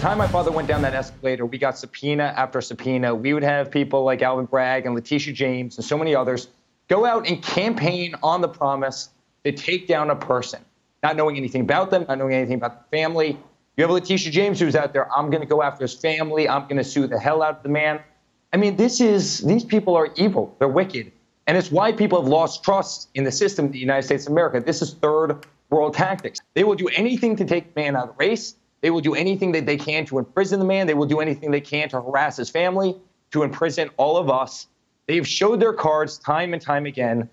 time my father went down that escalator, we got subpoena after subpoena. We would have people like Alvin Bragg and Letitia James and so many others go out and campaign on the promise to take down a person, not knowing anything about them, not knowing anything about the family. You have Letitia James who's out there, I'm going to go after his family, I'm going to sue the hell out of the man. I mean, this is, these people are evil, they're wicked. And it's why people have lost trust in the system of the United States of America. This is third world tactics. They will do anything to take man out of the race. They will do anything that they can to imprison the man. They will do anything they can to harass his family, to imprison all of us. They've showed their cards time and time again.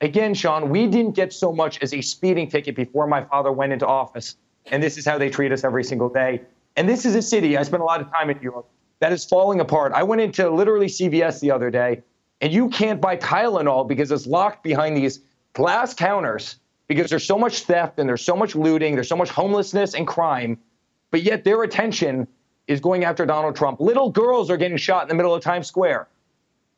Again, Sean, we didn't get so much as a speeding ticket before my father went into office. And this is how they treat us every single day. And this is a city, I spent a lot of time in New York, that is falling apart. I went into literally CVS the other day, and you can't buy Tylenol because it's locked behind these glass counters because there's so much theft and there's so much looting, there's so much homelessness and crime but yet their attention is going after Donald Trump. Little girls are getting shot in the middle of Times Square.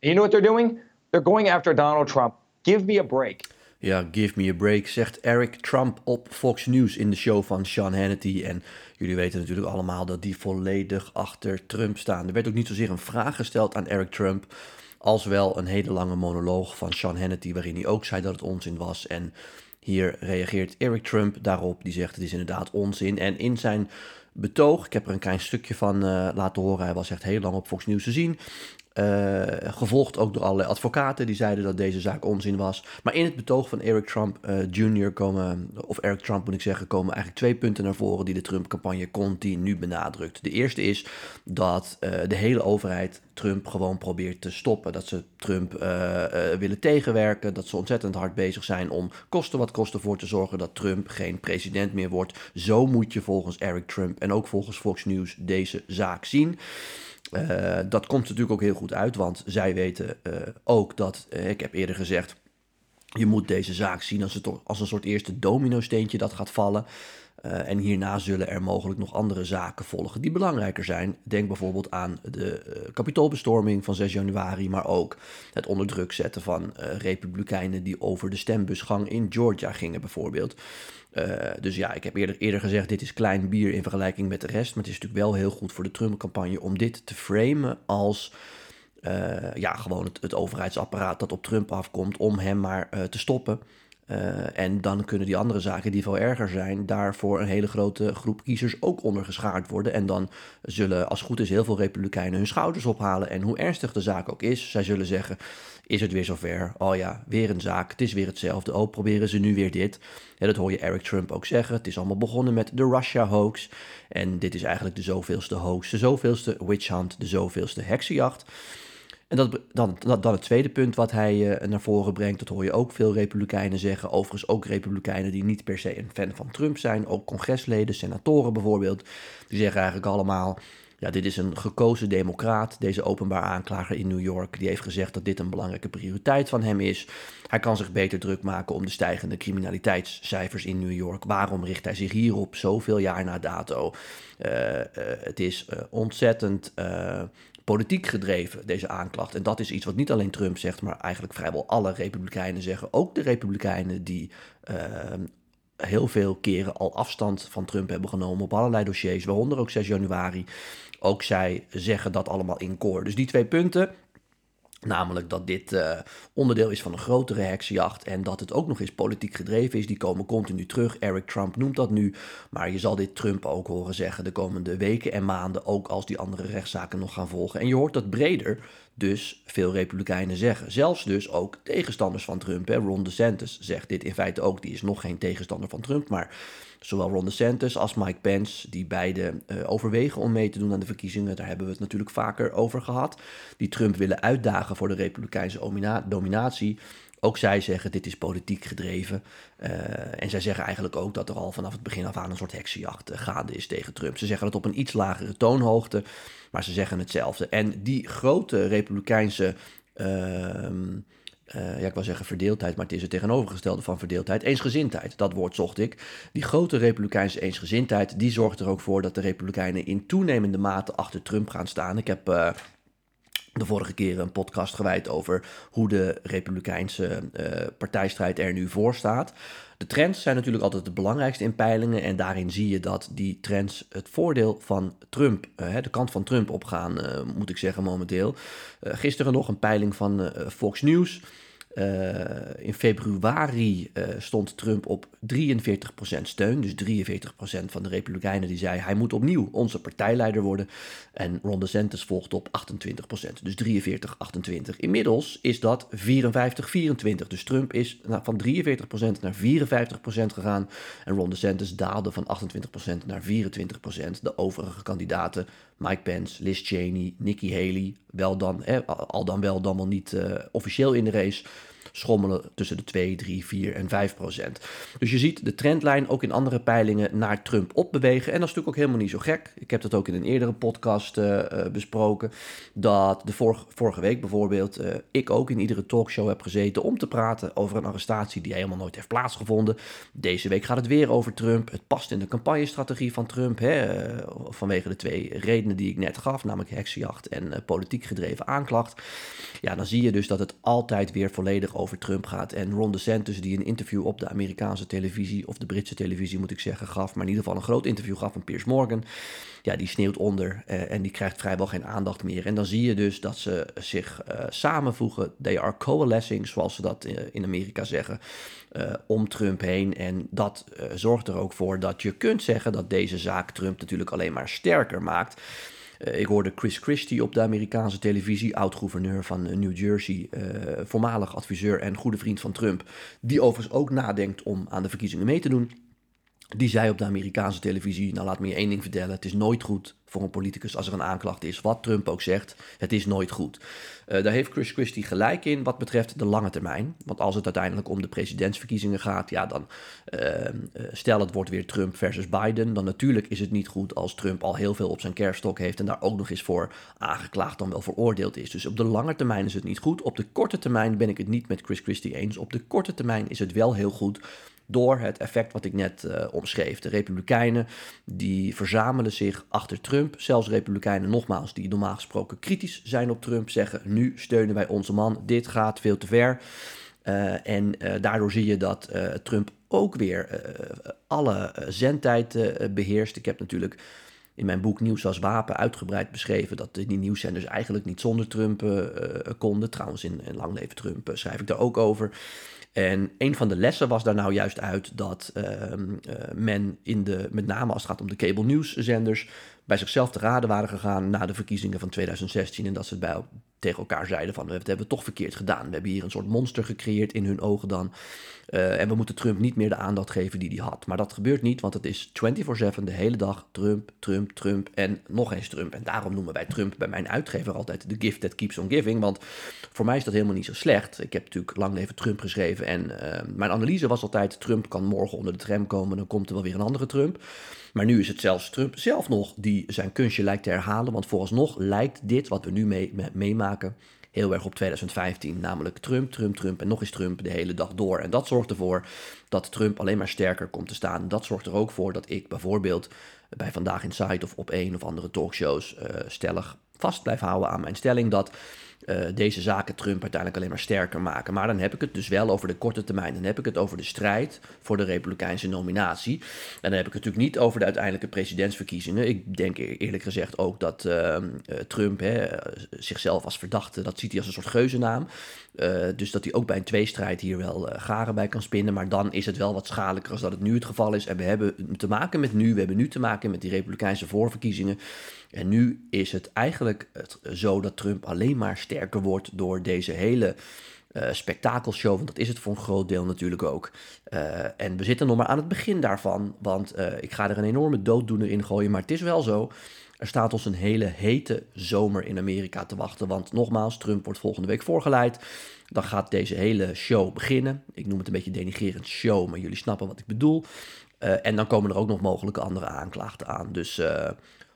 And you know what they're doing? They're going after Donald Trump. Give me a break. Ja, give me a break, zegt Eric Trump op Fox News in de show van Sean Hannity. En jullie weten natuurlijk allemaal dat die volledig achter Trump staan. Er werd ook niet zozeer een vraag gesteld aan Eric Trump, als wel een hele lange monoloog van Sean Hannity, waarin hij ook zei dat het onzin was. En hier reageert Eric Trump daarop. Die zegt het is inderdaad onzin. En in zijn betoog. Ik heb er een klein stukje van uh, laten horen. Hij was echt heel lang op Fox te zien. Uh, gevolgd ook door allerlei advocaten die zeiden dat deze zaak onzin was. Maar in het betoog van Eric Trump uh, Jr. komen, of Eric Trump moet ik zeggen, komen eigenlijk twee punten naar voren die de Trump-campagne continu benadrukt. De eerste is dat uh, de hele overheid Trump gewoon probeert te stoppen. Dat ze Trump willen tegenwerken, dat ze ontzettend hard bezig zijn om kosten wat kosten voor te zorgen dat Trump geen president meer wordt. Zo moet je volgens Eric Trump en ook volgens Fox News deze zaak zien. Uh, dat komt natuurlijk ook heel goed uit, want zij weten uh, ook dat, uh, ik heb eerder gezegd, je moet deze zaak zien als, het, als een soort eerste domino-steentje dat gaat vallen. Uh, en hierna zullen er mogelijk nog andere zaken volgen die belangrijker zijn. Denk bijvoorbeeld aan de uh, kapitoolbestorming van 6 januari, maar ook het onder druk zetten van uh, republikeinen die over de stembusgang in Georgia gingen bijvoorbeeld. dus ja, ik heb eerder, eerder gezegd, dit is klein bier in vergelijking met de rest. Maar het is natuurlijk wel heel goed voor de Trump-campagne om dit te framen als... ja, gewoon het, het overheidsapparaat dat op Trump afkomt om hem maar te stoppen. Uh, en dan kunnen die andere zaken die veel erger zijn, daarvoor een hele grote groep kiezers ook ondergeschaard worden. En dan zullen, als goed is, heel veel Republikeinen hun schouders ophalen. En hoe ernstig de zaak ook is, zij zullen zeggen: Is het weer zover? Oh ja, weer een zaak. Het is weer hetzelfde. Oh, proberen ze nu weer dit. Ja, dat hoor je Eric Trump ook zeggen. Het is allemaal begonnen met de Russia hoax. En dit is eigenlijk de zoveelste hoax, de zoveelste witch hunt, de zoveelste heksenjacht. En dat, dan, het tweede punt wat hij uh, naar voren brengt, dat hoor je ook veel Republikeinen zeggen. Overigens ook Republikeinen die niet per se een fan van Trump zijn. Ook congresleden, senatoren bijvoorbeeld. Die zeggen eigenlijk allemaal, ja, dit is een gekozen democraat, deze openbaar aanklager in New York. Die heeft gezegd dat dit een belangrijke prioriteit van hem is. Hij kan zich beter druk maken om de stijgende criminaliteitscijfers in New York. Waarom richt hij zich hierop zoveel jaar na dato? Uh, uh, het is ontzettend politiek gedreven, deze aanklacht. En dat is iets wat niet alleen Trump zegt, maar eigenlijk vrijwel alle Republikeinen zeggen. Ook de Republikeinen die uh, heel veel keren al afstand van Trump hebben genomen op allerlei dossiers, waaronder ook 6 januari. Ook zij zeggen dat allemaal in koor. Dus die twee punten, Namelijk dat dit uh, onderdeel is van een grotere heksenjacht en dat het ook nog eens politiek gedreven is. Die komen continu terug. Eric Trump noemt dat nu. Maar je zal dit Trump ook horen zeggen de komende weken en maanden. Ook als die andere rechtszaken nog gaan volgen. En je hoort dat breder dus veel Republikeinen zeggen. Zelfs dus ook tegenstanders van Trump. Hè. Ron DeSantis zegt dit in feite ook. Die is nog geen tegenstander van Trump. Maar zowel Ron DeSantis als Mike Pence, die beide uh, overwegen om mee te doen aan de verkiezingen, daar hebben we het natuurlijk vaker over gehad, die Trump willen uitdagen voor de Republikeinse dominatie. Ook zij zeggen dit is politiek gedreven. Uh, en zij zeggen eigenlijk ook dat er al vanaf het begin af aan een soort heksenjacht uh, gaande is tegen Trump. Ze zeggen het op een iets lagere toonhoogte, maar ze zeggen hetzelfde. En die grote republikeinse ehm, uh, ja, ik wil zeggen verdeeldheid, maar het is het tegenovergestelde van verdeeldheid. Eensgezindheid, dat woord zocht ik. Die grote republikeinse eensgezindheid, die zorgt er ook voor dat de republikeinen in toenemende mate achter Trump gaan staan. Ik heb uh, de vorige keer een podcast gewijd over hoe de Republikeinse partijstrijd er nu voor staat. De trends zijn natuurlijk altijd het belangrijkste in peilingen. En daarin zie je dat die trends het voordeel van Trump, uh, de kant van Trump opgaan, uh, moet ik zeggen momenteel. Gisteren nog een peiling van Fox News. Uh, in februari uh, stond Trump op 43% steun. Dus 43% van de Republikeinen die zei hij moet opnieuw onze partijleider worden. En Ron DeSantis volgt op 28%. Dus 43-28. Inmiddels is dat 54-24. Dus Trump is van 43% naar 54% gegaan. En Ron DeSantis daalde van 28% naar 24%. De overige kandidaten Mike Pence, Liz Cheney, Nikki Haley, wel dan, eh, al dan wel dan wel niet uh, officieel in de race, schommelen tussen de 2, 3, 4 en 5 procent. Dus je ziet de trendlijn ook in andere peilingen naar Trump opbewegen. En dat is natuurlijk ook helemaal niet zo gek. Ik heb dat ook in een eerdere podcast uh, besproken. Dat de vorige, week bijvoorbeeld uh, ik ook in iedere talkshow heb gezeten om te praten over een arrestatie die helemaal nooit heeft plaatsgevonden. Deze week gaat het weer over Trump. Het past in de campagnestrategie van Trump. Hè, vanwege de twee redenen die ik net gaf, namelijk heksenjacht en politiek gedreven aanklacht. Ja, dan zie je dus dat het altijd weer volledig over Trump gaat. En Ron DeSantis, die een interview op de Amerikaanse televisie, of de Britse televisie moet ik zeggen, gaf, maar in ieder geval een groot interview gaf van Piers Morgan. Ja, die sneeuwt onder eh, en die krijgt vrijwel geen aandacht meer. En dan zie je dus dat ze zich uh, samenvoegen. They are coalescing, zoals ze dat uh, in Amerika zeggen, om Trump heen. En dat zorgt er ook voor dat je kunt zeggen dat deze zaak Trump natuurlijk alleen maar sterker maakt. Uh, ik hoorde Chris Christie op de Amerikaanse televisie, oud-gouverneur van uh, New Jersey, uh, voormalig adviseur en goede vriend van Trump, die overigens ook nadenkt om aan de verkiezingen mee te doen. Die zei op de Amerikaanse televisie: Nou, laat me je één ding vertellen. Het is nooit goed voor een politicus als er een aanklacht is. Wat Trump ook zegt, het is nooit goed. Uh, daar heeft Chris Christie gelijk in wat betreft de lange termijn. Want als het uiteindelijk om de presidentsverkiezingen gaat, ja, dan uh, stel het wordt weer Trump versus Biden. Dan natuurlijk is het niet goed als Trump al heel veel op zijn kerststok heeft en daar ook nog eens voor aangeklaagd dan wel veroordeeld is. Dus op de lange termijn is het niet goed. Op de korte termijn ben ik het niet met Chris Christie eens. Op de korte termijn is het wel heel goed door het effect wat ik net uh, omschreef. De Republikeinen die verzamelen zich achter Trump. Zelfs Republikeinen, nogmaals, die normaal gesproken kritisch zijn op Trump, zeggen nu steunen wij onze man, dit gaat veel te ver. Uh, en uh, daardoor zie je dat Trump ook weer alle zendtijd beheerst. Ik heb natuurlijk in mijn boek Nieuws als Wapen uitgebreid beschreven dat die nieuwszenders eigenlijk niet zonder Trump konden. Trouwens, in, Lang Leven Trump schrijf ik daar ook over. En een van de lessen was daar nou juist uit dat uh, men in de, met name als het gaat om de cable nieuwszenders, bij zichzelf te raden waren gegaan na de verkiezingen van 2016 en dat ze het bij, tegen elkaar zeiden van, we hebben het toch verkeerd gedaan. We hebben hier een soort monster gecreëerd in hun ogen dan. Uh, en we moeten Trump niet meer de aandacht geven die hij had. Maar dat gebeurt niet, want het is 24-7 de hele dag Trump, Trump, Trump en nog eens Trump. En daarom noemen wij Trump bij mijn uitgever altijd de gift that keeps on giving. Want voor mij is dat helemaal niet zo slecht. Ik heb natuurlijk lang leven Trump geschreven en uh, mijn analyse was altijd, Trump kan morgen onder de tram komen, dan komt er wel weer een andere Trump. Maar nu is het zelfs Trump zelf nog die zijn kunstje lijkt te herhalen. Want vooralsnog lijkt dit wat we nu meemaken mee, heel erg op 2015. Namelijk Trump, Trump, Trump en nog eens Trump de hele dag door. En dat zorgt ervoor dat Trump alleen maar sterker komt te staan. Dat zorgt er ook voor dat ik bijvoorbeeld bij Vandaag in Site of op een of andere talkshows uh, stellig vast blijf houden aan mijn stelling dat uh, deze zaken Trump uiteindelijk alleen maar sterker maken. Maar dan heb ik het dus wel over de korte termijn. Dan heb ik het over de strijd voor de Republikeinse nominatie. En dan heb ik het natuurlijk niet over de uiteindelijke presidentsverkiezingen. Ik denk e-, eerlijk gezegd ook dat uh, Trump hè, zichzelf als verdachte, dat ziet hij als een soort geuzennaam. Uh, dus dat hij ook bij een tweestrijd hier wel garen bij kan spinnen. Maar dan is het wel wat schadelijker als dat het nu het geval is. En we hebben te maken met nu, we hebben nu te maken met die Republikeinse voorverkiezingen. En nu is het eigenlijk het, zo dat Trump alleen maar sterker wordt door deze hele uh, spektakelshow. Want dat is het voor een groot deel natuurlijk ook. Uh, en we zitten nog maar aan het begin daarvan. Want uh, ik ga er een enorme dooddoener in gooien. Maar het is wel zo. Er staat ons een hele hete zomer in Amerika te wachten. Want nogmaals, Trump wordt volgende week voorgeleid. Dan gaat deze hele show beginnen. Ik noem het een beetje denigerend show, maar jullie snappen wat ik bedoel. en dan komen er ook nog mogelijke andere aanklachten aan. Dus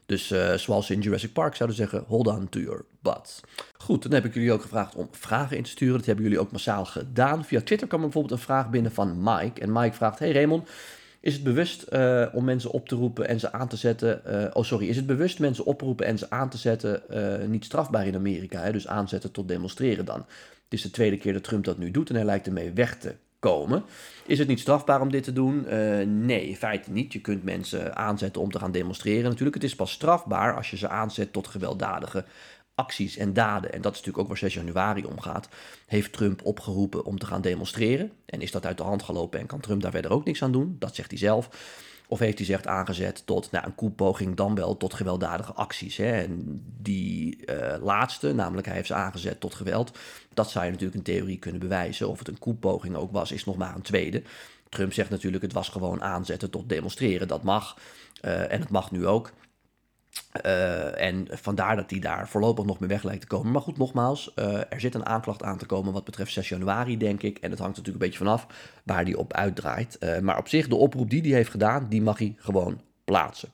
dus uh, zoals ze in Jurassic Park zouden zeggen, hold on to your butts. Goed, dan heb ik jullie ook gevraagd om vragen in te sturen. Dat hebben jullie ook massaal gedaan. Via Twitter kwam bijvoorbeeld een vraag binnen van Mike. En Mike vraagt, hey Raymond, Is het bewust uh, om mensen op te roepen en ze aan te zetten. Uh, oh, sorry. Is het bewust mensen oproepen en ze aan te zetten niet strafbaar in Amerika? Hè? Dus aanzetten tot demonstreren dan. Het is de tweede keer dat Trump dat nu doet en hij lijkt ermee weg te komen. Is het niet strafbaar om dit te doen? nee, in feite niet. Je kunt mensen aanzetten om te gaan demonstreren. Natuurlijk, het is pas strafbaar als je ze aanzet tot gewelddadige acties en daden, en dat is natuurlijk ook waar 6 januari om gaat, heeft Trump opgeroepen om te gaan demonstreren. En is dat uit de hand gelopen en kan Trump daar verder ook niks aan doen? Dat zegt hij zelf. Of heeft hij zich aangezet tot nou, een koepoging, dan wel tot gewelddadige acties. Hè? En die uh, laatste, namelijk hij heeft ze aangezet tot geweld, dat zou je natuurlijk in theorie kunnen bewijzen. Of het een koepoging ook was, is nog maar een tweede. Trump zegt natuurlijk, het was gewoon aanzetten tot demonstreren. Dat mag. Uh, en het mag nu ook. Uh, en vandaar dat hij daar voorlopig nog mee weg lijkt te komen. Maar goed, nogmaals, uh, er zit een aanklacht aan te komen wat betreft 6 januari, denk ik. En het hangt natuurlijk een beetje vanaf waar die op uitdraait. Uh, maar op zich, de oproep die hij heeft gedaan, die mag hij gewoon plaatsen.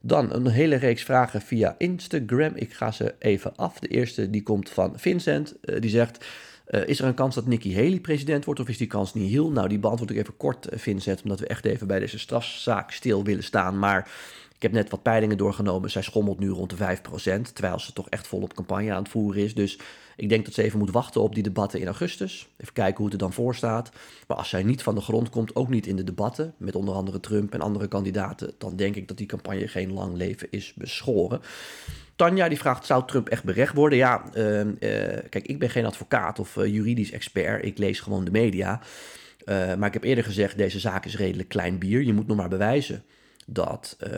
Dan een hele reeks vragen via Instagram. Ik ga ze even af. De eerste die komt van Vincent. die zegt... is er een kans dat Nikki Haley president wordt of is die kans niet heel? Nou, die beantwoord ik even kort, Vincent, omdat we echt even bij deze strafzaak stil willen staan. Maar ik heb net wat peilingen doorgenomen. Zij schommelt nu rond de 5%, terwijl ze toch echt volop campagne aan het voeren is. Dus ik denk dat ze even moet wachten op die debatten in augustus. Even kijken hoe het er dan voor staat. Maar als zij niet van de grond komt, ook niet in de debatten, met onder andere Trump en andere kandidaten, dan denk ik dat die campagne geen lang leven is beschoren. Tanja die vraagt, zou Trump echt berecht worden? Ja, uh, uh, kijk, ik ben geen advocaat of uh, juridisch expert. Ik lees gewoon de media. maar ik heb eerder gezegd, deze zaak is redelijk klein bier. Je moet nog maar bewijzen dat uh,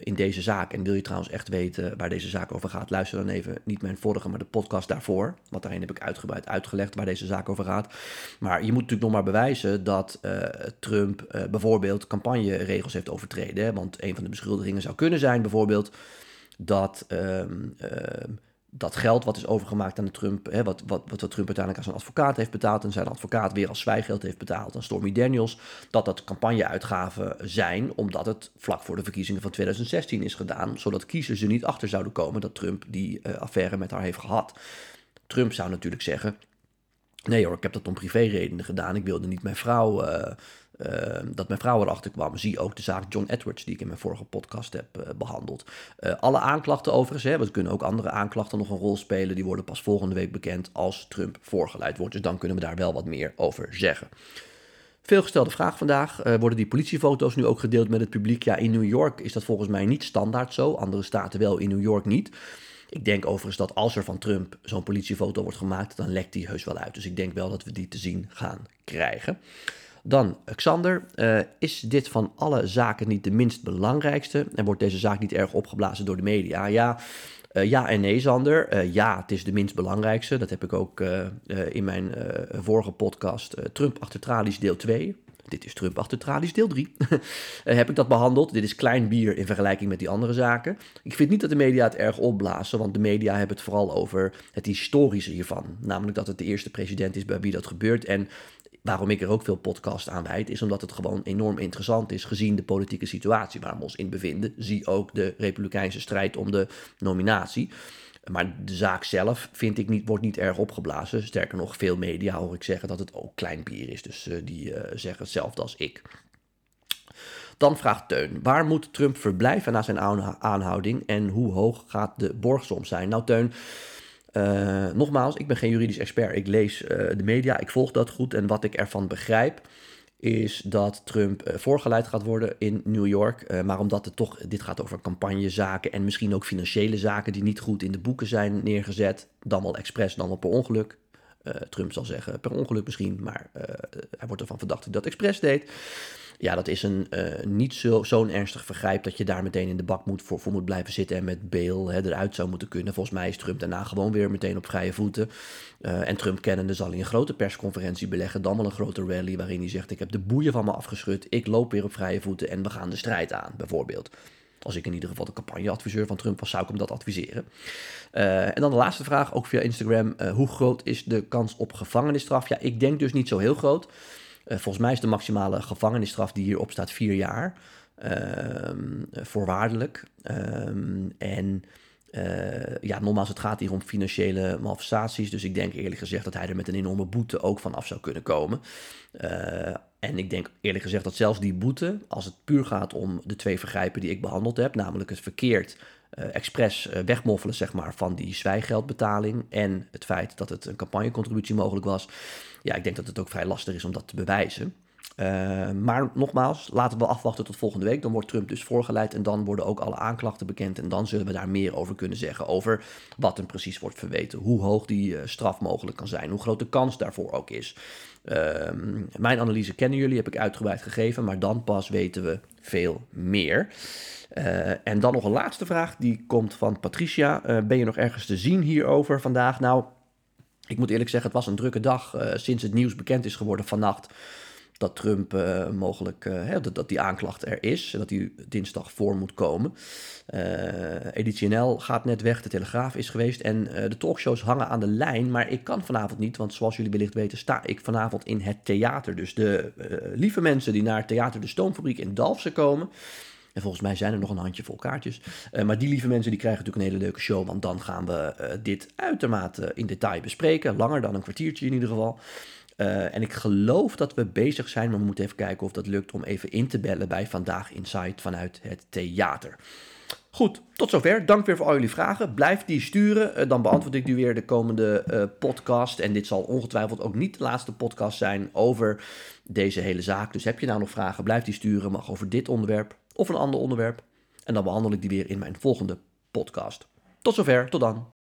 in deze zaak, en wil je trouwens echt weten waar deze zaak over gaat, luister dan even niet mijn vorige, maar de podcast daarvoor. Want daarin heb ik uitgebreid uitgelegd waar deze zaak over gaat. Maar je moet natuurlijk nog maar bewijzen dat uh, Trump uh, bijvoorbeeld campagneregels heeft overtreden. Want een van de beschuldigingen zou kunnen zijn bijvoorbeeld dat. Dat geld wat is overgemaakt aan de Trump, hè, wat, wat, wat Trump uiteindelijk aan zijn advocaat heeft betaald en zijn advocaat weer als zwijgeld heeft betaald aan Stormy Daniels, dat dat campagneuitgaven zijn, omdat het vlak voor de verkiezingen van 2016 is gedaan, zodat kiezers er niet achter zouden komen dat Trump die uh, affaire met haar heeft gehad. Trump zou natuurlijk zeggen, nee hoor, ik heb dat om privéredenen gedaan, ik wilde niet mijn vrouw... Uh, uh, dat mijn vrouw erachter kwam. Zie ook de zaak John Edwards, die ik in mijn vorige podcast heb uh, behandeld. Uh, alle aanklachten overigens, hè, want kunnen ook andere aanklachten nog een rol spelen. Die worden pas volgende week bekend als Trump voorgeleid wordt. Dus dan kunnen we daar wel wat meer over zeggen. Veelgestelde vraag vandaag. worden die politiefoto's nu ook gedeeld met het publiek? Ja, in New York is dat volgens mij niet standaard zo. Andere staten wel, in New York niet. Ik denk overigens dat als er van Trump zo'n politiefoto wordt gemaakt, dan lekt die heus wel uit. Dus ik denk wel dat we die te zien gaan krijgen. Dan, Xander, uh, is dit van alle zaken niet de minst belangrijkste? En wordt deze zaak niet erg opgeblazen door de media? Ja, uh, ja en nee, Sander. Uh, ja, het is de minst belangrijkste. Dat heb ik ook in mijn vorige podcast, Trump achter tralies deel 2. Dit is Trump achter tralies deel 3. heb ik dat behandeld. Dit is klein bier in vergelijking met die andere zaken. Ik vind niet dat de media het erg opblazen, want de media hebben het vooral over het historische hiervan. Namelijk dat het de eerste president is bij wie dat gebeurt. En waarom ik er ook veel podcast aan wijd, is omdat het gewoon enorm interessant is gezien de politieke situatie waar we ons in bevinden. Zie ook de Republikeinse strijd om de nominatie. Maar de zaak zelf, vind ik, niet, wordt niet erg opgeblazen. Sterker nog, veel media hoor ik zeggen dat het ook klein bier is. Dus uh, die uh, zeggen hetzelfde als ik. Dan vraagt Teun, waar moet Trump verblijven na zijn aanhouding en hoe hoog gaat de borgsom zijn? Nou Teun, uh, nogmaals, ik ben geen juridisch expert. Ik lees uh, de media, ik volg dat goed. En wat ik ervan begrijp, is dat Trump uh, voorgeleid gaat worden in New York. maar omdat het toch, dit gaat over campagnezaken en misschien ook financiële zaken die niet goed in de boeken zijn neergezet. Dan wel expres, dan wel per ongeluk. Trump zal zeggen per ongeluk misschien, maar hij wordt ervan verdacht dat hij dat expres deed. Ja, dat is een uh, niet zo'n ernstig vergrijp dat je daar meteen in de bak moet, voor, moet blijven zitten en met bail hè, eruit zou moeten kunnen. Volgens mij is Trump daarna gewoon weer meteen op vrije voeten. En Trump kennende zal hij een grote persconferentie beleggen, dan wel een grote rally waarin hij zegt ik heb de boeien van me afgeschud, ik loop weer op vrije voeten en we gaan de strijd aan, bijvoorbeeld. Als ik in ieder geval de campagneadviseur van Trump was, zou ik hem dat adviseren. Uh, en dan de laatste vraag, ook via Instagram. Uh, hoe groot is de kans op gevangenisstraf? Ja, ik denk dus niet zo heel groot. Uh, volgens mij is de maximale gevangenisstraf die hierop staat vier jaar. Uh, voorwaardelijk. Uh, ja, nogmaals, het gaat hier om financiële malversaties. Dus ik denk eerlijk gezegd dat hij er met een enorme boete ook van af zou kunnen komen. en ik denk eerlijk gezegd dat zelfs die boete, als het puur gaat om de twee vergrijpen die ik behandeld heb, namelijk het verkeerd uh, expres wegmoffelen zeg maar, van die zwijgeldbetaling en het feit dat het een campagnecontributie mogelijk was. Ja, ik denk dat het ook vrij lastig is om dat te bewijzen. Uh, maar nogmaals, laten we afwachten tot volgende week. Dan wordt Trump dus voorgeleid en dan worden ook alle aanklachten bekend. En dan zullen we daar meer over kunnen zeggen. Over wat hem precies wordt verweten. Hoe hoog die straf mogelijk kan zijn. Hoe groot de kans daarvoor ook is. Ehm, mijn analyse kennen jullie, heb ik uitgebreid gegeven. Maar dan pas weten we veel meer. Uh, en dan nog een laatste vraag, die komt van Patricia. Uh, ben je nog ergens te zien hierover vandaag? Nou, ik moet eerlijk zeggen, het was een drukke dag sinds het nieuws bekend is geworden vannacht dat Trump uh, mogelijk, uh, dat, dat, die aanklacht er is en dat die dinsdag voor moet komen. Uh, Editie NL gaat net weg, de Telegraaf is geweest en de talkshows hangen aan de lijn, maar ik kan vanavond niet, want zoals jullie wellicht weten sta ik vanavond in het theater. Dus de lieve mensen die naar theater De Stoomfabriek in Dalfsen komen, en volgens mij zijn er nog een handjevol kaartjes. Uh, maar die lieve mensen die krijgen natuurlijk een hele leuke show. Want dan gaan we uh, dit uitermate in detail bespreken. Langer dan een kwartiertje in ieder geval. Uh, en ik geloof dat we bezig zijn, maar we moeten even kijken of dat lukt om even in te bellen bij Vandaag Insight vanuit het theater. Goed, tot zover. Dank weer voor al jullie vragen. Blijf die sturen. Dan beantwoord ik die weer de komende podcast. En dit zal ongetwijfeld ook niet de laatste podcast zijn over deze hele zaak. Dus heb je nou nog vragen, blijf die sturen. Mag over dit onderwerp of een ander onderwerp. En dan behandel ik die weer in mijn volgende podcast. Tot zover, tot dan.